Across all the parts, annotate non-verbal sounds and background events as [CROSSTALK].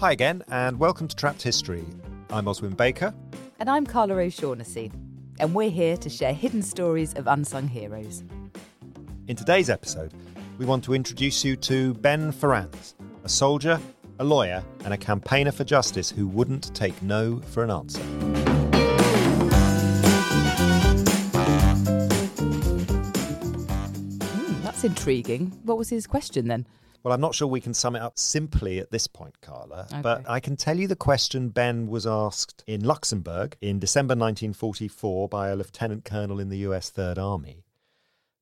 Hi again, and welcome to Trapped History. I'm Oswin Baker. And I'm Carla O'Shaughnessy, and we're here to share hidden stories of unsung heroes. In today's episode, we want to introduce you to Ben Ferencz, a soldier, a lawyer, and a campaigner for justice who wouldn't take no for an answer. Mm, that's intriguing. What was his question then? Well, I'm not sure we can sum it up simply at this point, Carla, Okay. but I can tell you the question Ben was asked in Luxembourg in December 1944 by a lieutenant colonel in the US Third Army.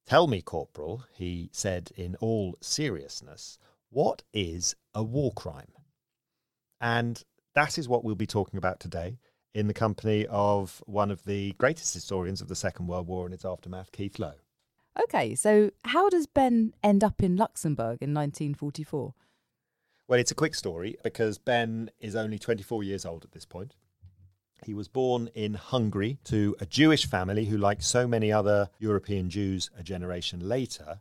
Tell me, Corporal, he said in all seriousness, what is a war crime? And that is what we'll be talking about today in the company of one of the greatest historians of the Second World War and its aftermath, Keith Lowe. Okay, so how does Ben end up in Luxembourg in 1944? Well, it's a quick story because Ben is only 24 years old at this point. He was born in Hungary to a Jewish family who, like so many other European Jews a generation later,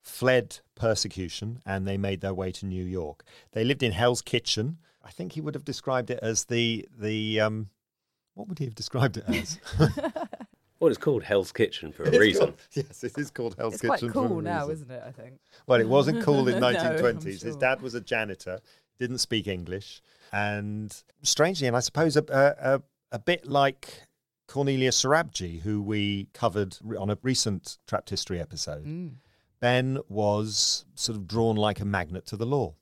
fled persecution and they made their way to New York. They lived in Hell's Kitchen. I think he would have described it as the the um, what would he have described it as? [LAUGHS] Well, it's called Hell's Kitchen for a [LAUGHS] It's reason. called- yes, it is called Hell's it's Kitchen. quite for a cool now, reason. isn't it? I think. Well, it wasn't cool in [LAUGHS] No, 1920s. I'm His dad was a janitor, didn't speak English, and strangely, and I suppose a, a, a, a bit like Cornelia Sorabji, who we covered on a recent Trapped History episode, Mm. Ben was sort of drawn like a magnet to the law,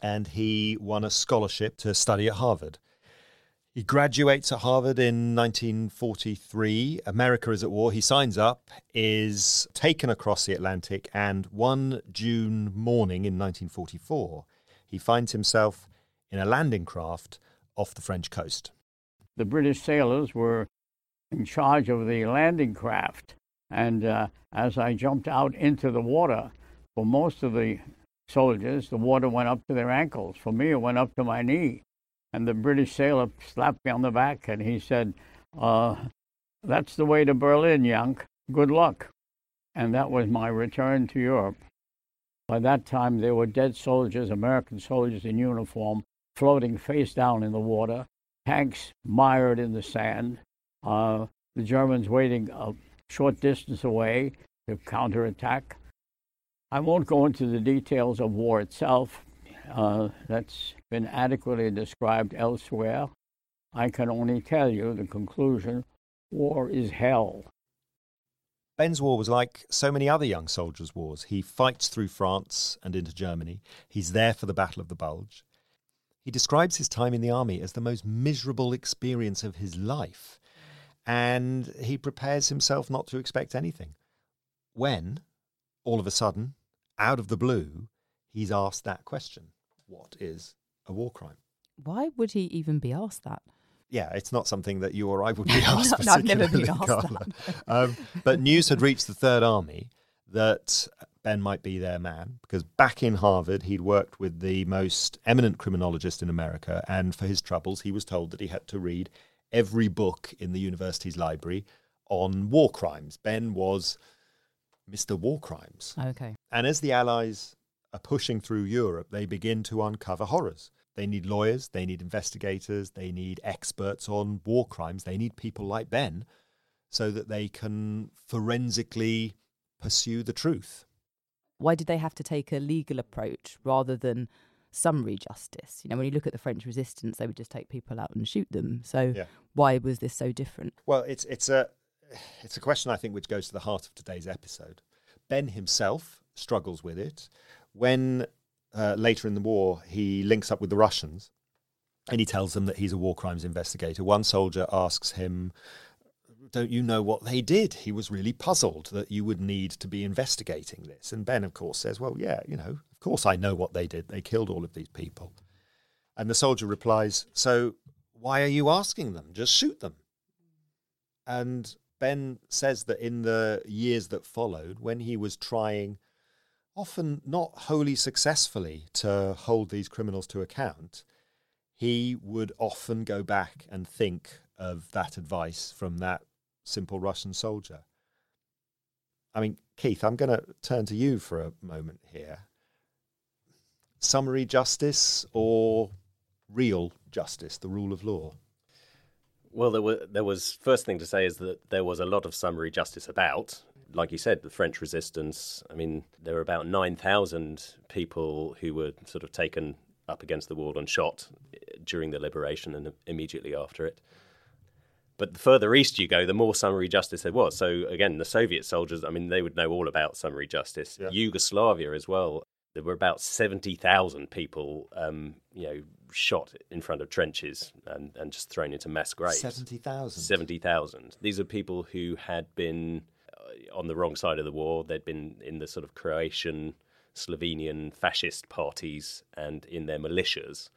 and he won a scholarship to study at Harvard. He graduates at Harvard in 1943. America is at war. He signs up, is taken across the Atlantic, and one June morning in 1944, he finds himself in a landing craft off the French coast. the British sailors were in charge of the landing craft. And uh, as I jumped out into the water, for most of the soldiers, the water went up to their ankles. For me, it went up to my knee. And the British sailor slapped me on the back and he said, uh, That's the way to Berlin, Yank. Good luck. And that was my return to Europe. By that time, there were dead soldiers, American soldiers in uniform, floating face down in the water tanks mired in the sand, uh, the Germans waiting a short distance away to counterattack. I won't go into the details of war itself. Uh, that's been adequately described elsewhere. I can only tell you the conclusion war is hell. Ben's war was like so many other young soldiers' wars. He fights through France and into Germany. He's there for the Battle of the Bulge. He describes his time in the army as the most miserable experience of his life. And he prepares himself not to expect anything. When, all of a sudden, out of the blue, he's asked that question What is a war crime? Why would he even be asked that? Yeah, it's not something that you or I would [LAUGHS] be asked. No, I've never been [LAUGHS] asked Carla. [LAUGHS] Um, but news had reached the Third Army that Ben might be their man because back in Harvard, he'd worked with the most eminent criminologist in America. And for his troubles, he was told that he had to read every book in the university's library on war crimes. Ben was Mr. War Crimes. Okay. And as the Allies are pushing through Europe, they begin to uncover horrors. They need lawyers, they need investigators, they need experts on war crimes, they need people like Ben so that they can forensically pursue the truth. Why did they have to take a legal approach rather than summary justice? You know, when you look at the French resistance, they would just take people out and shoot them. So Yeah. why was this so different? Well, it's it's a it's a question I think which goes to the heart of today's episode. Ben himself struggles with it. When uh, later in the war he links up with the Russians, and he tells them that he's a war crimes investigator. One soldier asks him, "Don't you know what they did?" He was really puzzled that you would need to be investigating this. And Ben, of course, says, "Well, yeah, you know, of course I know what they did. They killed all of these people." And the soldier replies, "So why are you asking them? Just shoot them." And Ben says that in the years that followed, when he was trying, often not wholly successfully, to hold these criminals to account, he would often go back and think of that advice from that simple Russian soldier. I mean, Keith, I'm going to turn to you for a moment here. Summary justice or real justice, the rule of law? Well, there, were, there was first thing to say is that there was a lot of summary justice about. Like you said, the French resistance. I mean, there were about nine thousand people who were sort of taken up against the wall and shot during the liberation and immediately after it. But the further east you go, the more summary justice there was. So again, the Soviet soldiers, I mean, they would know all about summary justice. Yeah. Yugoslavia as well. There were about seventy thousand people, um, you know, shot in front of trenches and, and just thrown into mass graves. 70,000. 70,000. These are people who had been on the wrong side of the war. They'd been in the sort of Croatian, Slovenian fascist parties and in their militias.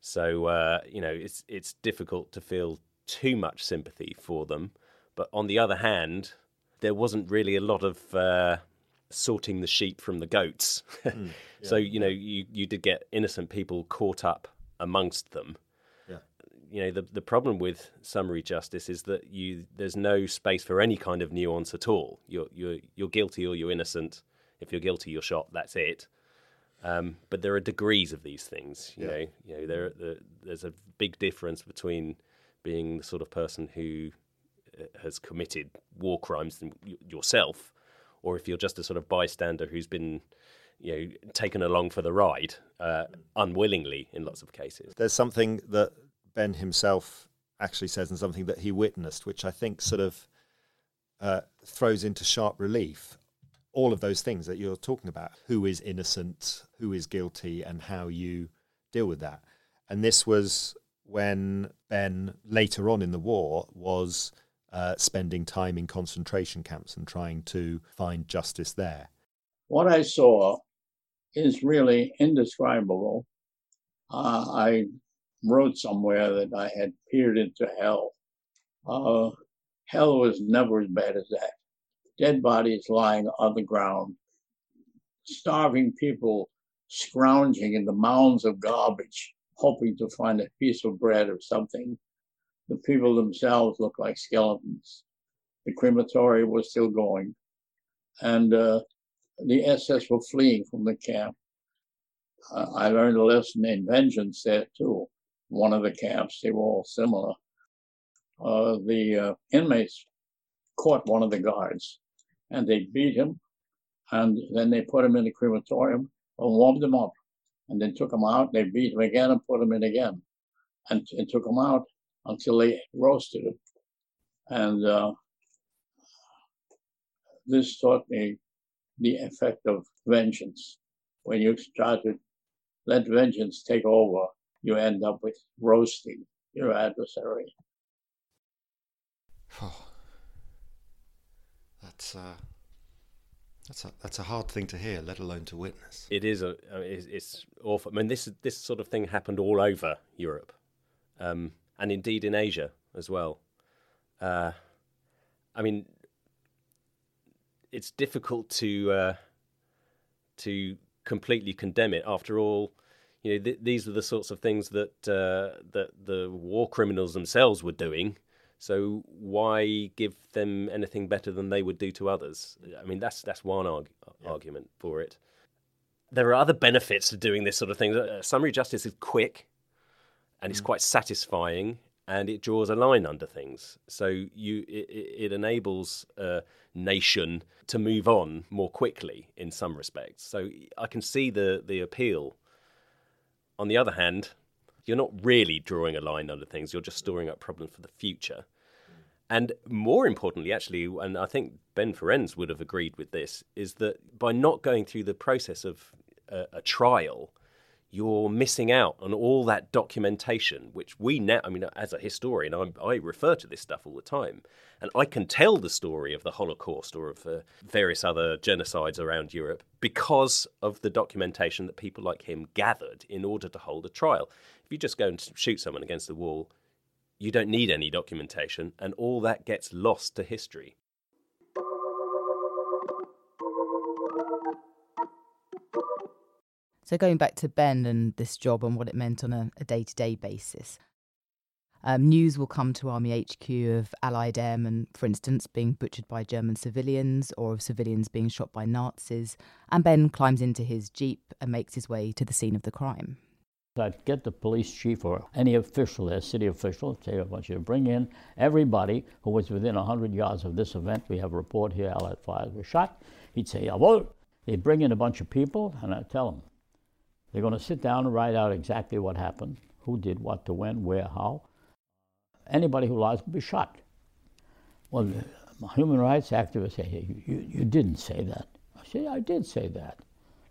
So, uh, you know, it's, it's difficult to feel too much sympathy for them. But on the other hand, there wasn't really a lot of uh, sorting the sheep from the goats. [LAUGHS] So, you know, you, you did get innocent people caught up amongst them Yeah. You know the the problem with summary justice is that you there's no space for any kind of nuance at all. You're you're you're guilty or you're innocent. If you're guilty, you're shot. That's it. Um, but there are degrees of these things. You Yeah. know, you know there, there there's a big difference between being the sort of person who uh, has committed war crimes yourself, or if you're just a sort of bystander who's been you know taken along for the ride uh, unwillingly in lots of cases. There's something that Ben himself actually says, and something that he witnessed, which I think sort of uh, throws into sharp relief all of those things that you're talking about who is innocent, who is guilty, and how you deal with that. And this was when Ben, later on in the war, was uh, spending time in concentration camps and trying to find justice there. What I saw is really indescribable. Uh, I wrote somewhere that I had peered into hell. Uh, hell was never as bad as that. Dead bodies lying on the ground, starving people scrounging in the mounds of garbage, hoping to find a piece of bread or something. The people themselves looked like skeletons. The crematory was still going. And uh, the SS were fleeing from the camp. Uh, I learned a lesson in vengeance there too. One of the camps, they were all similar. Uh, the uh, inmates caught one of the guards and they beat him and then they put him in the crematorium and warmed him up and then took him out. They beat him again and put him in again and, and took him out until they roasted him. And uh, this taught me the effect of vengeance. When you start to let vengeance take over, you end up with roasting your adversary. [SIGHS] that's uh, that's a, that's a hard thing to hear, let alone to witness. It is a, I mean, it's, it's awful. I mean, this this sort of thing happened all over Europe, um, and indeed in Asia as well. Uh, I mean, it's difficult to uh, to completely condemn it. After all, you know, th- these are the sorts of things that uh, that the war criminals themselves were doing. So why give them anything better than they would do to others? I mean, that's that's one arg- argument for it. There are other benefits to doing this sort of thing. Uh, summary justice is quick, and it's quite satisfying, and it draws a line under things. So you it, it it enables a nation to move on more quickly in some respects. So I can see the the appeal. On the other hand, you're not really drawing a line under things. You're just storing up problems for the future. And more importantly, actually, and I think Ben Ferencz would have agreed with this, is that by not going through the process of a, a trial, you're missing out on all that documentation, which we now, I mean, as a historian, I, I refer to this stuff all the time. And I can tell the story of the Holocaust or of uh, various other genocides around Europe because of the documentation that people like him gathered in order to hold a trial. If you just go and shoot someone against the wall, you don't need any documentation, and all that gets lost to history. So going back to Ben and this job and what it meant on a, a day-to-day basis, um, news will come to Army HQ of Allied airmen, for instance, being butchered by German civilians or of civilians being shot by Nazis, and Ben climbs into his jeep and makes his way to the scene of the crime. I'd get the police chief or any official there, city official, say, I want you to bring in everybody who was within 100 yards of this event. We have a report here, Allied fighters were shot. He'd say, yeah, well, they'd bring in a bunch of people, and I'd tell them, they're going to sit down and write out exactly what happened, who did what to when, where, how. Anybody who lies will be shot. Well, human rights activists say, hey, you, you didn't say that. I say, I did say that.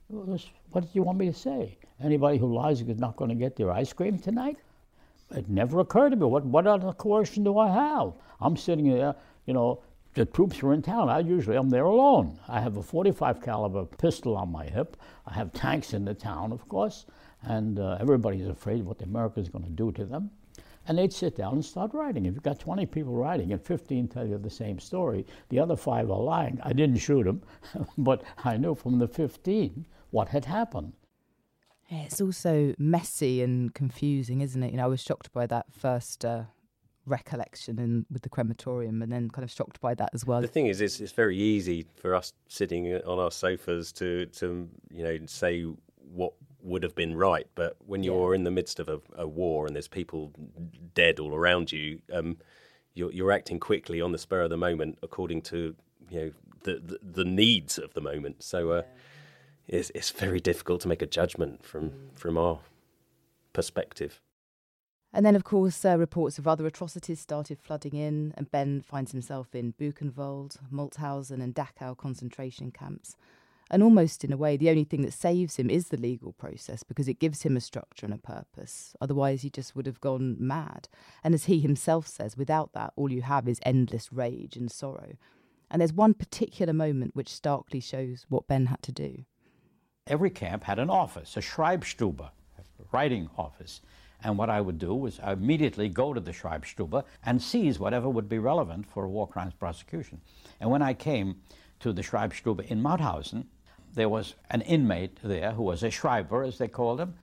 What did you want me to say? Anybody who lies is not going to get their ice cream tonight? It never occurred to me. What, what other coercion do I have? I'm sitting there, you know, the troops are in town. I usually am there alone. I have a 45 caliber pistol on my hip. I have tanks in the town, of course, and uh, everybody's afraid of what the Americans going to do to them. And they'd sit down and start writing. If you've got 20 people writing and 15 tell you the same story, the other five are lying. I didn't shoot them, [LAUGHS] but I knew from the 15 what had happened. It's also messy and confusing, isn't it? You know, I was shocked by that first uh, recollection in, with the crematorium, and then kind of shocked by that as well. The thing is, it's, it's very easy for us sitting on our sofas to, to you know, say what would have been right, but when you're yeah. in the midst of a, a, war and there's people dead all around you, um, you're, you're acting quickly on the spur of the moment according to you know the the, the needs of the moment. So. Uh, yeah it's, it's very difficult to make a judgment from, mm. from our perspective. And then, of course, uh, reports of other atrocities started flooding in, and Ben finds himself in Buchenwald, Mauthausen, and Dachau concentration camps. And almost in a way, the only thing that saves him is the legal process because it gives him a structure and a purpose. Otherwise, he just would have gone mad. And as he himself says, without that, all you have is endless rage and sorrow. And there's one particular moment which starkly shows what Ben had to do every camp had an office, a Schreibstube, writing office. And what I would do was immediately go to the Schreibstube and seize whatever would be relevant for a war crimes prosecution. And when I came to the Schreibstube in Mauthausen, there was an inmate there who was a Schreiber, as they called him.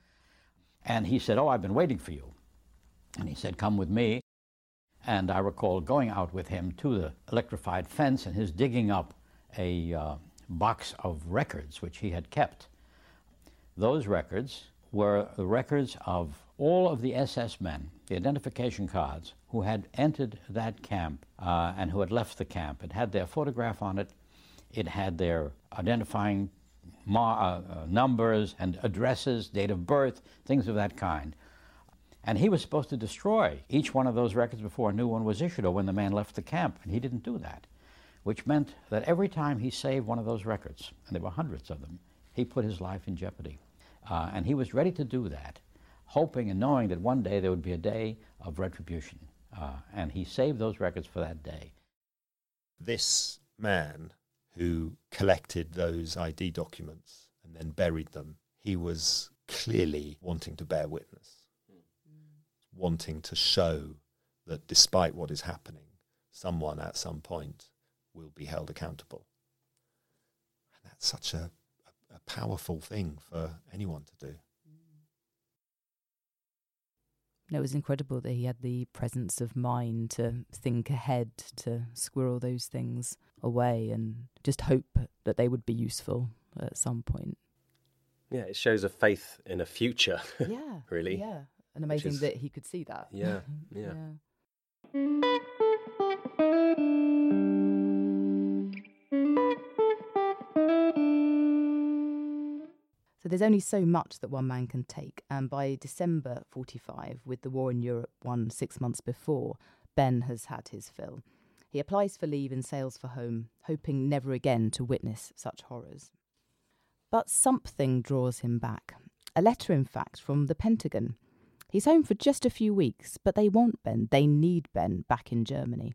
And he said, Oh, I've been waiting for you. And he said, Come with me. And I recall going out with him to the electrified fence and his digging up a uh, box of records which he had kept. Those records were the records of all of the SS men, the identification cards, who had entered that camp uh, and who had left the camp. It had their photograph on it, it had their identifying numbers and addresses, date of birth, things of that kind. And he was supposed to destroy each one of those records before a new one was issued or when the man left the camp, and he didn't do that, which meant that every time he saved one of those records, and there were hundreds of them, he put his life in jeopardy. Uh, and he was ready to do that, hoping and knowing that one day there would be a day of retribution. Uh, and he saved those records for that day. This man who collected those ID documents and then buried them, he was clearly wanting to bear witness, wanting to show that despite what is happening, someone at some point will be held accountable. And that's such a a powerful thing for anyone to do. It was incredible that he had the presence of mind to think ahead, to squirrel those things away, and just hope that they would be useful at some point. Yeah, it shows a faith in a future. [LAUGHS] Yeah, really. Yeah, and amazing is, that he could see that. Yeah, [LAUGHS] yeah. yeah. So there's only so much that one man can take. And by December 45, with the war in Europe won six months before, Ben has had his fill. He applies for leave and sails for home, hoping never again to witness such horrors. But something draws him back. A letter, in fact, from the Pentagon. He's home for just a few weeks, but they want Ben, they need Ben back in Germany.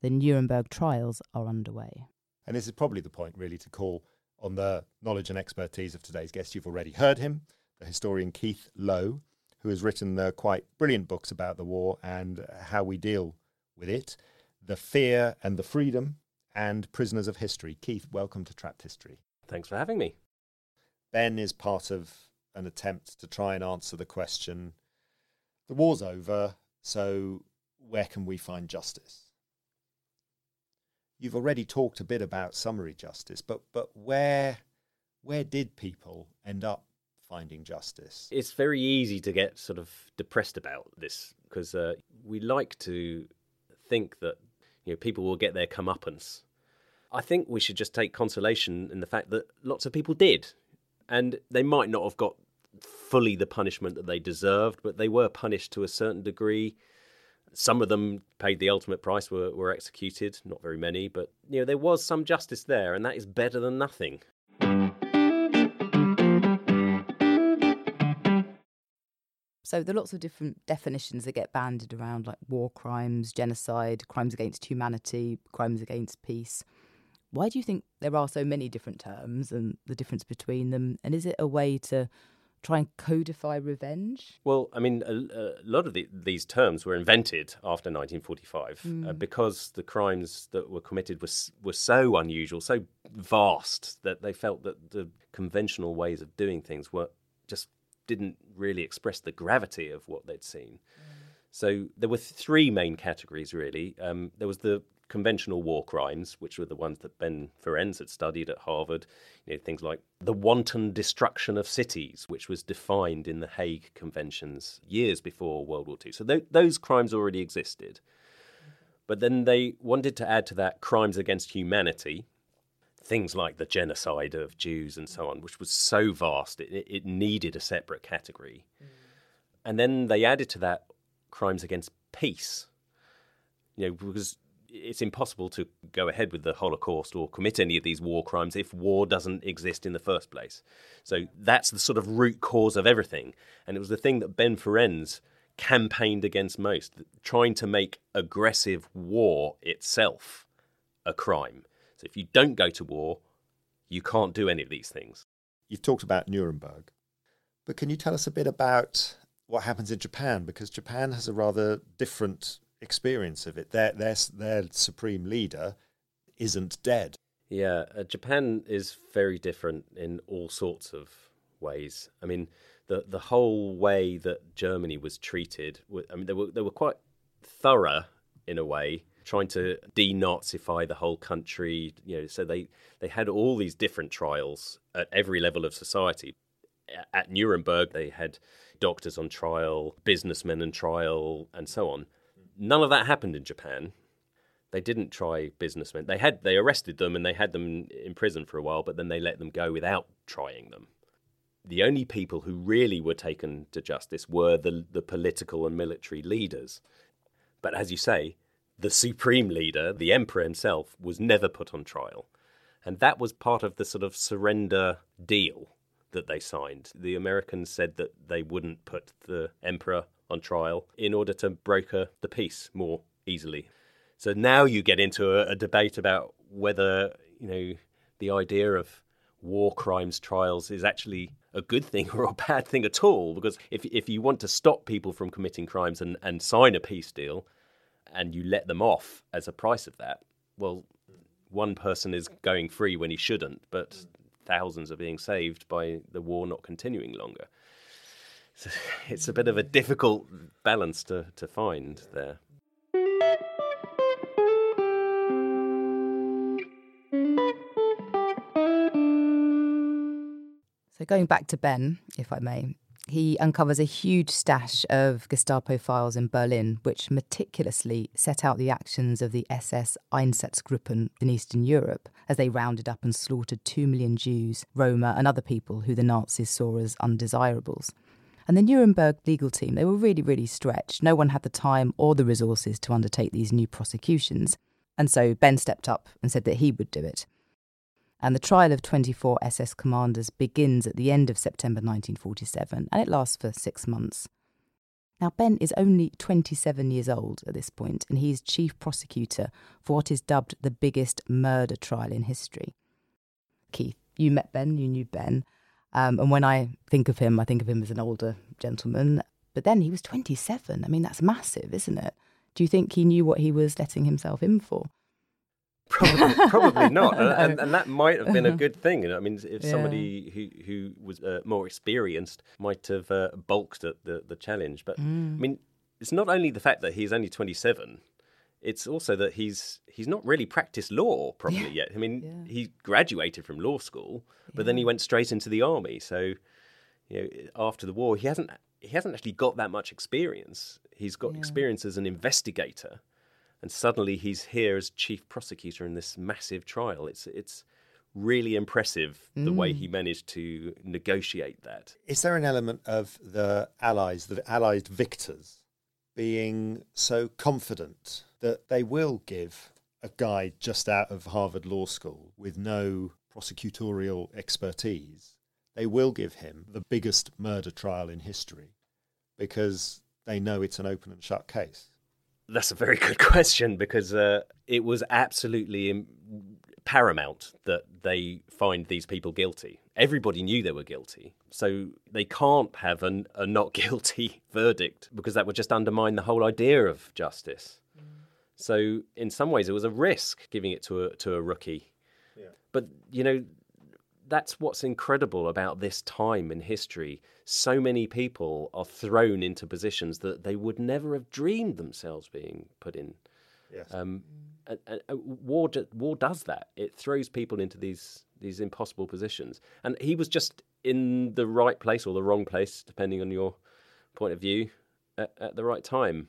The Nuremberg trials are underway. And this is probably the point, really, to call on the knowledge and expertise of today's guest. You've already heard him, the historian Keith Lowe, who has written the quite brilliant books about the war and how we deal with it, The Fear and the Freedom, and Prisoners of History. Keith, welcome to Trapped History. Thanks for having me. Ben is part of an attempt to try and answer the question the war's over, so where can we find justice? you've already talked a bit about summary justice, but but where where did people end up finding justice. It's very easy to get sort of depressed about this because uh, we like to think that you know people will get their comeuppance. I think we should just take consolation in the fact that lots of people did, and they might not have got fully the punishment that they deserved, but they were punished to a certain degree. Some of them paid the ultimate price, were, were executed. Not very many, but you know there was some justice there, and that is better than nothing. So there are lots of different definitions that get banded around, like war crimes, genocide, crimes against humanity, crimes against peace. Why do you think there are so many different terms and the difference between them? And is it a way to try and codify revenge? Well, I mean, a, a lot of the, these terms were invented after 1945 mm. uh, because the crimes that were committed was were so unusual, so vast that they felt that the conventional ways of doing things were just didn't really express the gravity of what they'd seen. Mm. So there were three main categories, really. Um, there was the conventional war crimes, which were the ones that Ben Ferencz had studied at Harvard. You know, things like the wanton destruction of cities, which was defined in the Hague Conventions years before World War II. So th- those crimes already existed. But then they wanted to add to that crimes against humanity, things like the genocide of Jews and so on, which was so vast it, it needed a separate category. Mm. And then they added to that crimes against peace. You know, because it's impossible to go ahead with the Holocaust or commit any of these war crimes if war doesn't exist in the first place. So that's the sort of root cause of everything. And it was the thing that Ben Ferencz campaigned against most, trying to make aggressive war itself a crime. So if you don't go to war, you can't do any of these things. You've talked about Nuremberg, but can you tell us a bit about what happens in Japan? Because Japan has a rather different experience of it. Their their their supreme leader isn't dead. Yeah, uh, Japan is very different in all sorts of ways. I mean, the the whole way that Germany was treated. I mean, they were they were quite thorough in a way trying to denazify the whole country. You know, so they they had all these different trials at every level of society. At Nuremberg, they had doctors on trial, businessmen on trial, and so on. None of that happened in Japan. They didn't try businessmen. They had they arrested them and they had them in prison for a while, but then they let them go without trying them. The only people who really were taken to justice were the the political and military leaders. But as you say, the supreme leader, the emperor himself, was never put on trial. And that was part of the sort of surrender deal that they signed. The Americans said that they wouldn't put the emperor on trial in order to broker the peace more easily. So now you get into a, a debate about whether, you know, the idea of war crimes trials is actually a good thing [LAUGHS] or a bad thing at all. Because if, if you want to stop people from committing crimes and, and sign a peace deal and you let them off as a price of that, well, one person is going free when he shouldn't, but thousands are being saved by the war not continuing longer. So [LAUGHS] it's a bit of a difficult balance to, to find there. So, going back to Ben, if I may, he uncovers a huge stash of Gestapo files in Berlin, which meticulously set out the actions of the SS Einsatzgruppen in Eastern Europe as they rounded up and slaughtered two million Jews, Roma, and other people who the Nazis saw as undesirables. And the Nuremberg legal team, they were really, really stretched. No one had the time or the resources to undertake these new prosecutions. And so Ben stepped up and said that he would do it and the trial of 24 SS commanders begins at the end of September 1947 and it lasts for six months. Now, Ben is only 27 years old at this point, and he's chief prosecutor for what is dubbed the biggest murder trial in history. Keith, you met Ben, you knew Ben, um, and when I think of him, I think of him as an older gentleman, but then he was 27. I mean, that's massive, isn't it? Do you think he knew what he was letting himself in for? Probably, probably [LAUGHS] not, and, and, and, that might have been a good thing. I mean, if yeah. somebody who who was uh, more experienced might have uh, bulked at the the challenge, but mm. I mean, it's not only the fact that he's only twenty seven. It's also that he's he's not really practiced law properly yeah. yet. I mean, yeah. he graduated from law school, but then he went straight into the army. So, You know, after the war, he hasn't he hasn't actually got that much experience. He's got Yeah. experience as an investigator, and suddenly he's here as chief prosecutor in this massive trial. It's it's really impressive the way mm. he managed to negotiate that. Is there an element of the Allies, the Allied victors, being so confident that they will give a guy just out of Harvard Law School with no prosecutorial expertise, they will give him the biggest murder trial in history because they know it's an open and shut case? That's a very [LAUGHS] good question because uh, it was absolutely im- paramount that they find these people guilty. Everybody knew they were guilty, so they can't have an, a not [LAUGHS] guilty verdict because that would just undermine the whole idea of justice. So, in some ways, it was a risk giving it to a to a rookie. But you know, that's what's incredible about this time in history. So many people are thrown into positions that they would never have dreamed themselves being put in. Yes. Um, and, and, uh, war do- war does that. It throws people into these these impossible positions, and he was just in the right place or the wrong place, depending on your point of view, at, at the right time.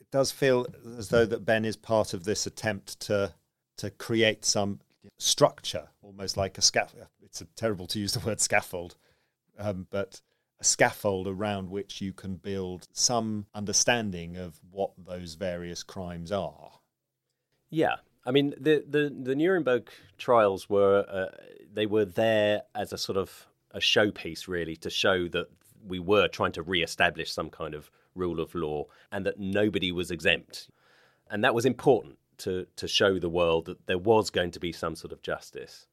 it does feel as though that Ben is part of this attempt to to create some structure, almost like a scaffold. It's terrible to use the word scaffold, um, but a scaffold around which you can build some understanding of what those various crimes are. Yeah, I mean the the, the Nuremberg trials were uh, they were there as a sort of a showpiece, really, to show that we were trying to re-establish some kind of rule of law and that nobody was exempt, and that was important to to show the world that there was going to be some sort of justice.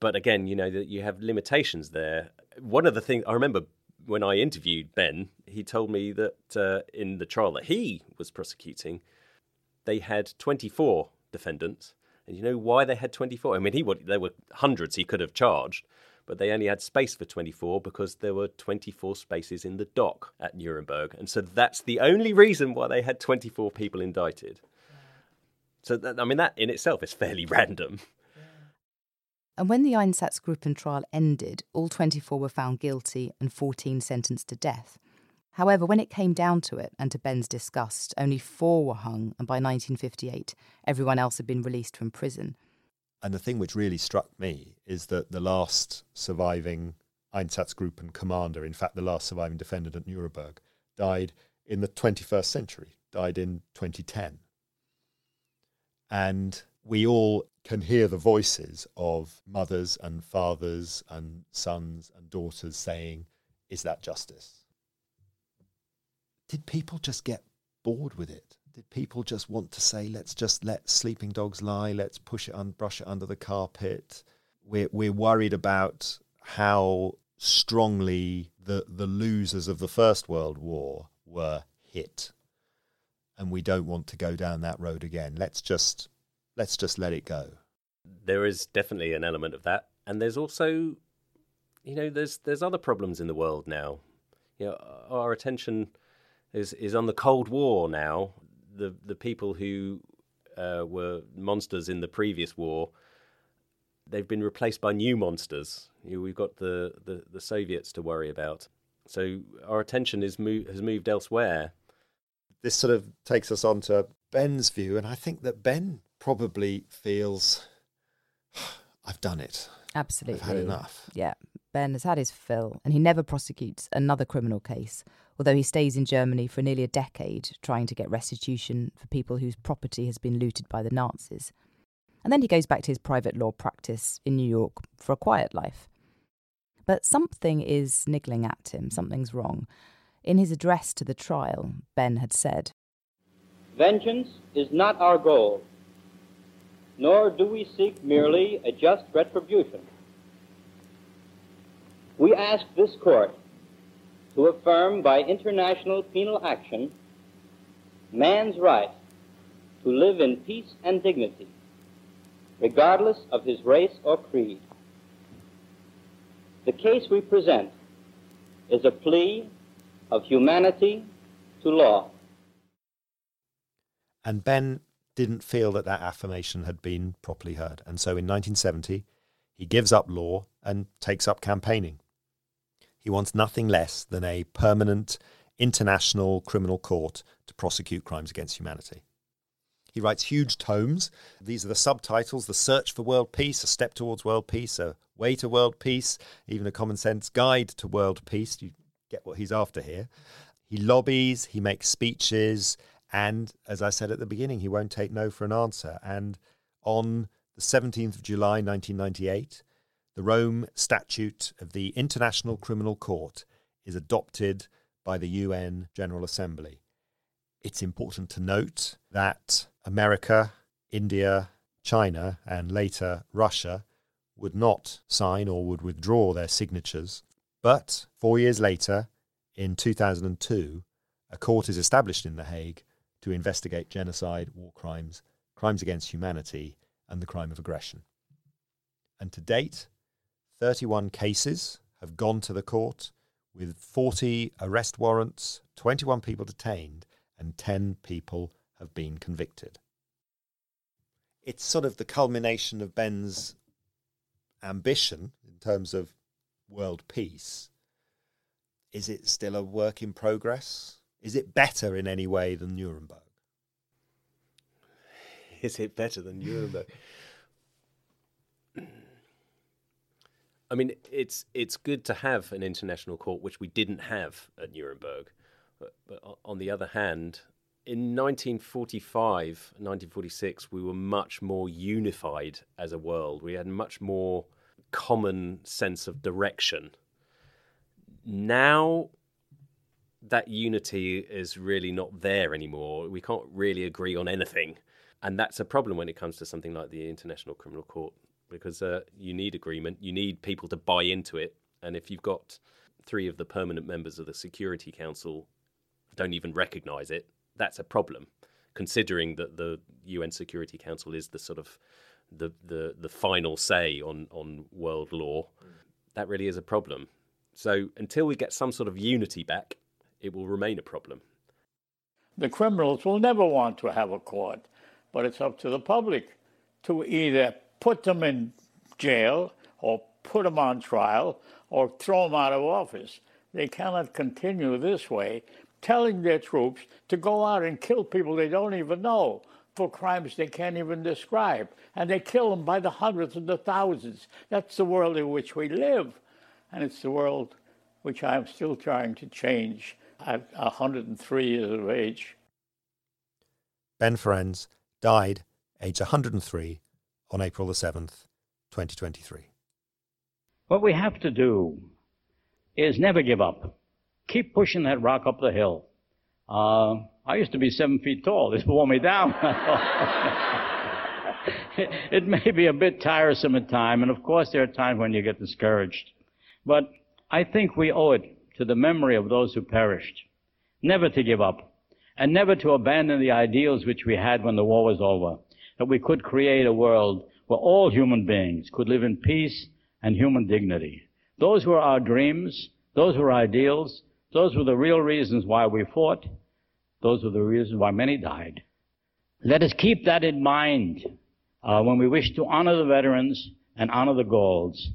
But again, you know that you have limitations there. One of the things I remember when I interviewed Ben, he told me that uh, in the trial that he was prosecuting, they had 24 defendants. And you know why they had 24? I mean, he would, there were hundreds he could have charged, but they only had space for 24 because there were 24 spaces in the dock at Nuremberg. And so that's the only reason why they had 24 people indicted. So, that, I mean, that in itself is fairly [LAUGHS] random. And when the Einsatzgruppen trial ended, all 24 were found guilty and 14 sentenced to death. However, when it came down to it, and to Ben's disgust, only four were hung, and by 1958, everyone else had been released from prison. And the thing which really struck me is that the last surviving Einsatzgruppen commander, in fact, the last surviving defendant at Nuremberg, died in the 21st century, died in 2010. And we all can hear the voices of mothers and fathers and sons and daughters saying, Is that justice? Did people just get bored with it? Did people just want to say, let's just let sleeping dogs lie, let's push it and brush it under the carpet? We're, we're worried about how strongly the, the losers of the First World War were hit. And we don't want to go down that road again. Let's just let's just let it go. There is definitely an element of that. And there's also, you know, there's, there's other problems in the world now. You know, our attention is, is on the Cold War now. The, the people who uh, were monsters in the previous war, they've been replaced by new monsters. You know, we've got the, the, the Soviets to worry about. So our attention is mo- has moved elsewhere. This sort of takes us on to Ben's view, and I think that Ben probably feels [SIGHS] I've done it. Absolutely. I've had enough. Yeah, Ben has had his fill, and he never prosecutes another criminal case, although he stays in Germany for nearly a decade trying to get restitution for people whose property has been looted by the Nazis. And then he goes back to his private law practice in New York for a quiet life. But something is niggling at him, something's wrong. In his address to the trial, Ben had said, Vengeance is not our goal, nor do we seek merely a just retribution. We ask this court to affirm by international penal action man's right to live in peace and dignity, regardless of his race or creed. The case we present is a plea of humanity to law. And Ben didn't feel that that affirmation had been properly heard. And so in 1970, he gives up law and takes up campaigning. He wants nothing less than a permanent international criminal court to prosecute crimes against humanity. He writes huge tomes. These are the subtitles The Search for World Peace, A Step Towards World Peace, A Way to World Peace, even a common sense guide to world peace. You get what he's after here. He lobbies, he makes speeches, and as I said at the beginning, he won't take no for an answer. And on the 17th of July 1998, the Rome Statute of the International Criminal Court is adopted by the UN General Assembly. It's important to note that America, India, China, and later Russia would not sign or would withdraw their signatures. But four years later, in 2002, a court is established in The Hague to investigate genocide, war crimes, crimes against humanity, and the crime of aggression. And to date, 31 cases have gone to the court with 40 arrest warrants, 21 people detained, and 10 people have been convicted. It's sort of the culmination of Ben's ambition in terms of world peace. Is it still a work in progress? Is it better in any way than Nuremberg? [LAUGHS] Is it better than Nuremberg? I mean, it's it's good to have an international court, which we didn't have at Nuremberg. But, but on the other hand, in 1945, 1946, we were much more unified as a world. We had much more common sense of direction. Now, that unity is really not there anymore. We can't really agree on anything. And that's a problem when it comes to something like the International Criminal Court because uh, you need agreement, you need people to buy into it. And if you've got three of the permanent members of the Security Council don't even recognize it, that's a problem, considering that the UN Security Council is the sort of the the, the final say on, on world law. That really is a problem. So until we get some sort of unity back, it will remain a problem. The criminals will never want to have a court, but it's up to the public to either put them in jail or put them on trial or throw them out of office. They cannot continue this way, telling their troops to go out and kill people they don't even know for crimes they can't even describe. And they kill them by the hundreds and the thousands. That's the world in which we live. And it's the world which I'm still trying to change at 103 years of age. Ben Ferencz died aged 103 on April the 7th, 2023. What we have to do is never give up. Keep pushing that rock up the hill. Uh, I used to be seven feet tall. This wore me down. [LAUGHS] it, may be a bit tiresome at times, and of course there are times when you get discouraged. But I think we owe it to the memory of those who perished never to give up and never to abandon the ideals which we had when the war was over that we could create a world where all human beings could live in peace and human dignity. Those were our dreams. Those were our ideals. Those were the real reasons why we fought. Those were the reasons why many died. Let us keep that in mind uh, when we wish to honor the veterans and honor the goals.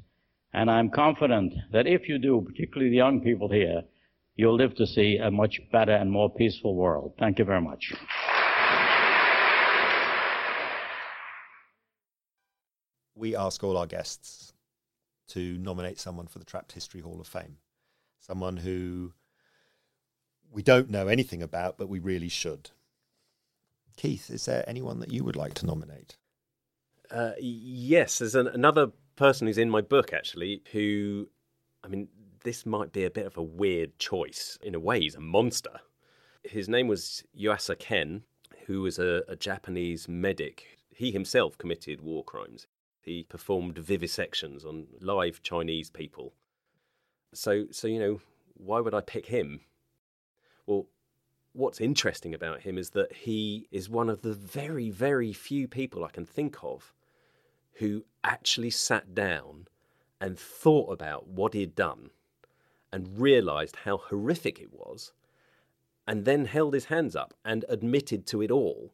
And I'm confident that if you do, particularly the young people here, you'll live to see a much better and more peaceful world. Thank you very much. we ask all our guests to nominate someone for the Trapped History Hall of Fame. Someone who we don't know anything about, but we really should. Keith, is there anyone that you would like to nominate? Uh, yes, there's an, another person who's in my book actually who, I mean, this might be a bit of a weird choice. In a way, he's a monster. His name was Yuasa Ken, who was a, a Japanese medic. He himself committed war crimes. He performed vivisections on live Chinese people. So, so you know, why would I pick him? Well, what's interesting about him is that he is one of the very, very few people I can think of who actually sat down and thought about what he had done and realized how horrific it was and then held his hands up and admitted to it all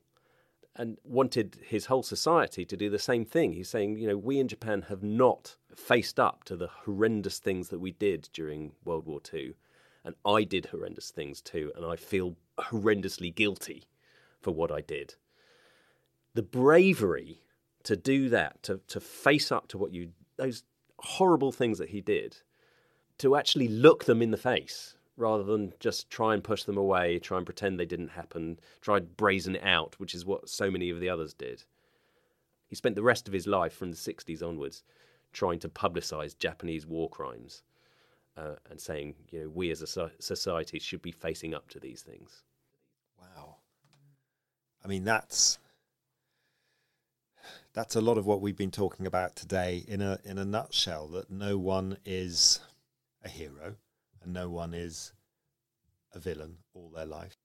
and wanted his whole society to do the same thing. He's saying, you know, we in Japan have not faced up to the horrendous things that we did during World War II. And I did horrendous things too, and I feel horrendously guilty for what I did. The bravery to do that, to, to face up to what you, those horrible things that he did, to actually look them in the face rather than just try and push them away, try and pretend they didn't happen, try and brazen it out, which is what so many of the others did. He spent the rest of his life from the 60s onwards trying to publicize Japanese war crimes uh, and saying, you know, we as a society should be facing up to these things. Wow. I mean, that's that's a lot of what we've been talking about today in a in a nutshell that no one is a hero and no one is a villain all their life.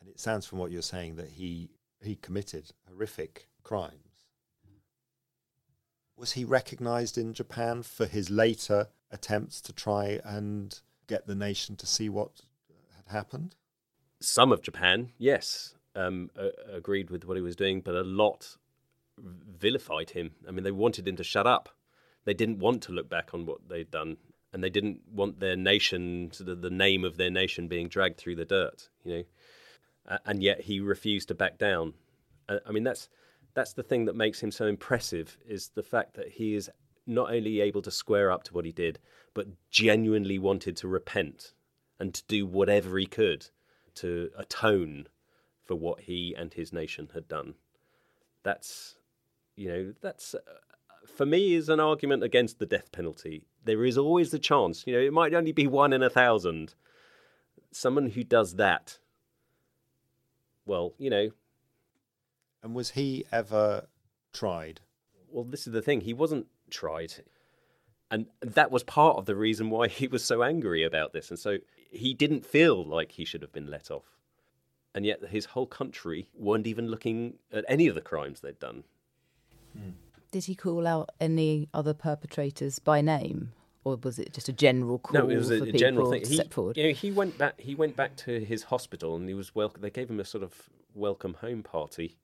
And it sounds from what you're saying that he he committed horrific crimes. Was he recognized in Japan for his later attempts to try and get the nation to see what had happened? Some of Japan, yes, um, uh, agreed with what he was doing, but a lot vilified him. I mean, they wanted him to shut up. They didn't want to look back on what they'd done and they didn't want their nation, the name of their nation, being dragged through the dirt. You know, uh, and yet he refused to back down. Uh, I mean, that's that's the thing that makes him so impressive is the fact that he is not only able to square up to what he did, but genuinely wanted to repent and to do whatever he could to atone for what he and his nation had done. That's, you know, that's uh, for me is an argument against the death penalty. There is always the chance, you know, it might only be one in a thousand. Someone who does that, well, you know. And was he ever tried? Well, this is the thing. He wasn't tried. And that was part of the reason why he was so angry about this. And so he didn't feel like he should have been let off. And yet his whole country weren't even looking at any of the crimes they'd done. Hmm. Did he call out any other perpetrators by name, or was it just a general call? No, it was a, general thing. He, forward? You know, he went back. He went back to his hospital, and he was well. They gave him a sort of welcome home party,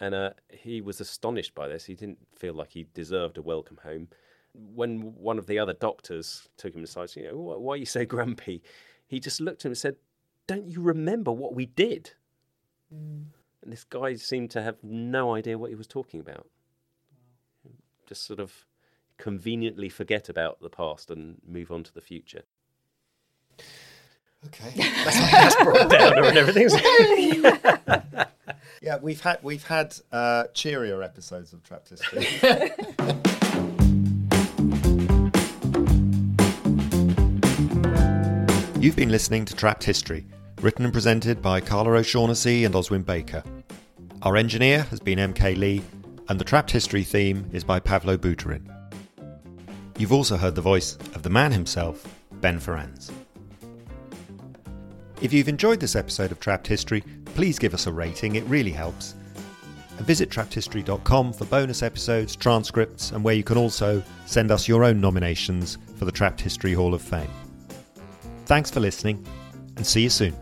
and uh, he was astonished by this. He didn't feel like he deserved a welcome home. When one of the other doctors took him aside, you know, why, why are you so grumpy? He just looked at him and said, "Don't you remember what we did?" Mm. And this guy seemed to have no idea what he was talking about just sort of conveniently forget about the past and move on to the future. Okay, that's, how it's brought down and everything. [LAUGHS] yeah, we've had we've had uh, cheerier episodes of Trapped History. [LAUGHS] You've been listening to Trapped History, written and presented by Carla O'Shaughnessy and Oswin Baker. Our engineer has been MK Lee, and the Trapped History theme is by Pavlo Buterin. You've also heard the voice of the man himself, Ben Ferencz. If you've enjoyed this episode of Trapped History, please give us a rating, it really helps. And visit trappedhistory.com for bonus episodes, transcripts, and where you can also send us your own nominations for the Trapped History Hall of Fame. Thanks for listening, and see you soon.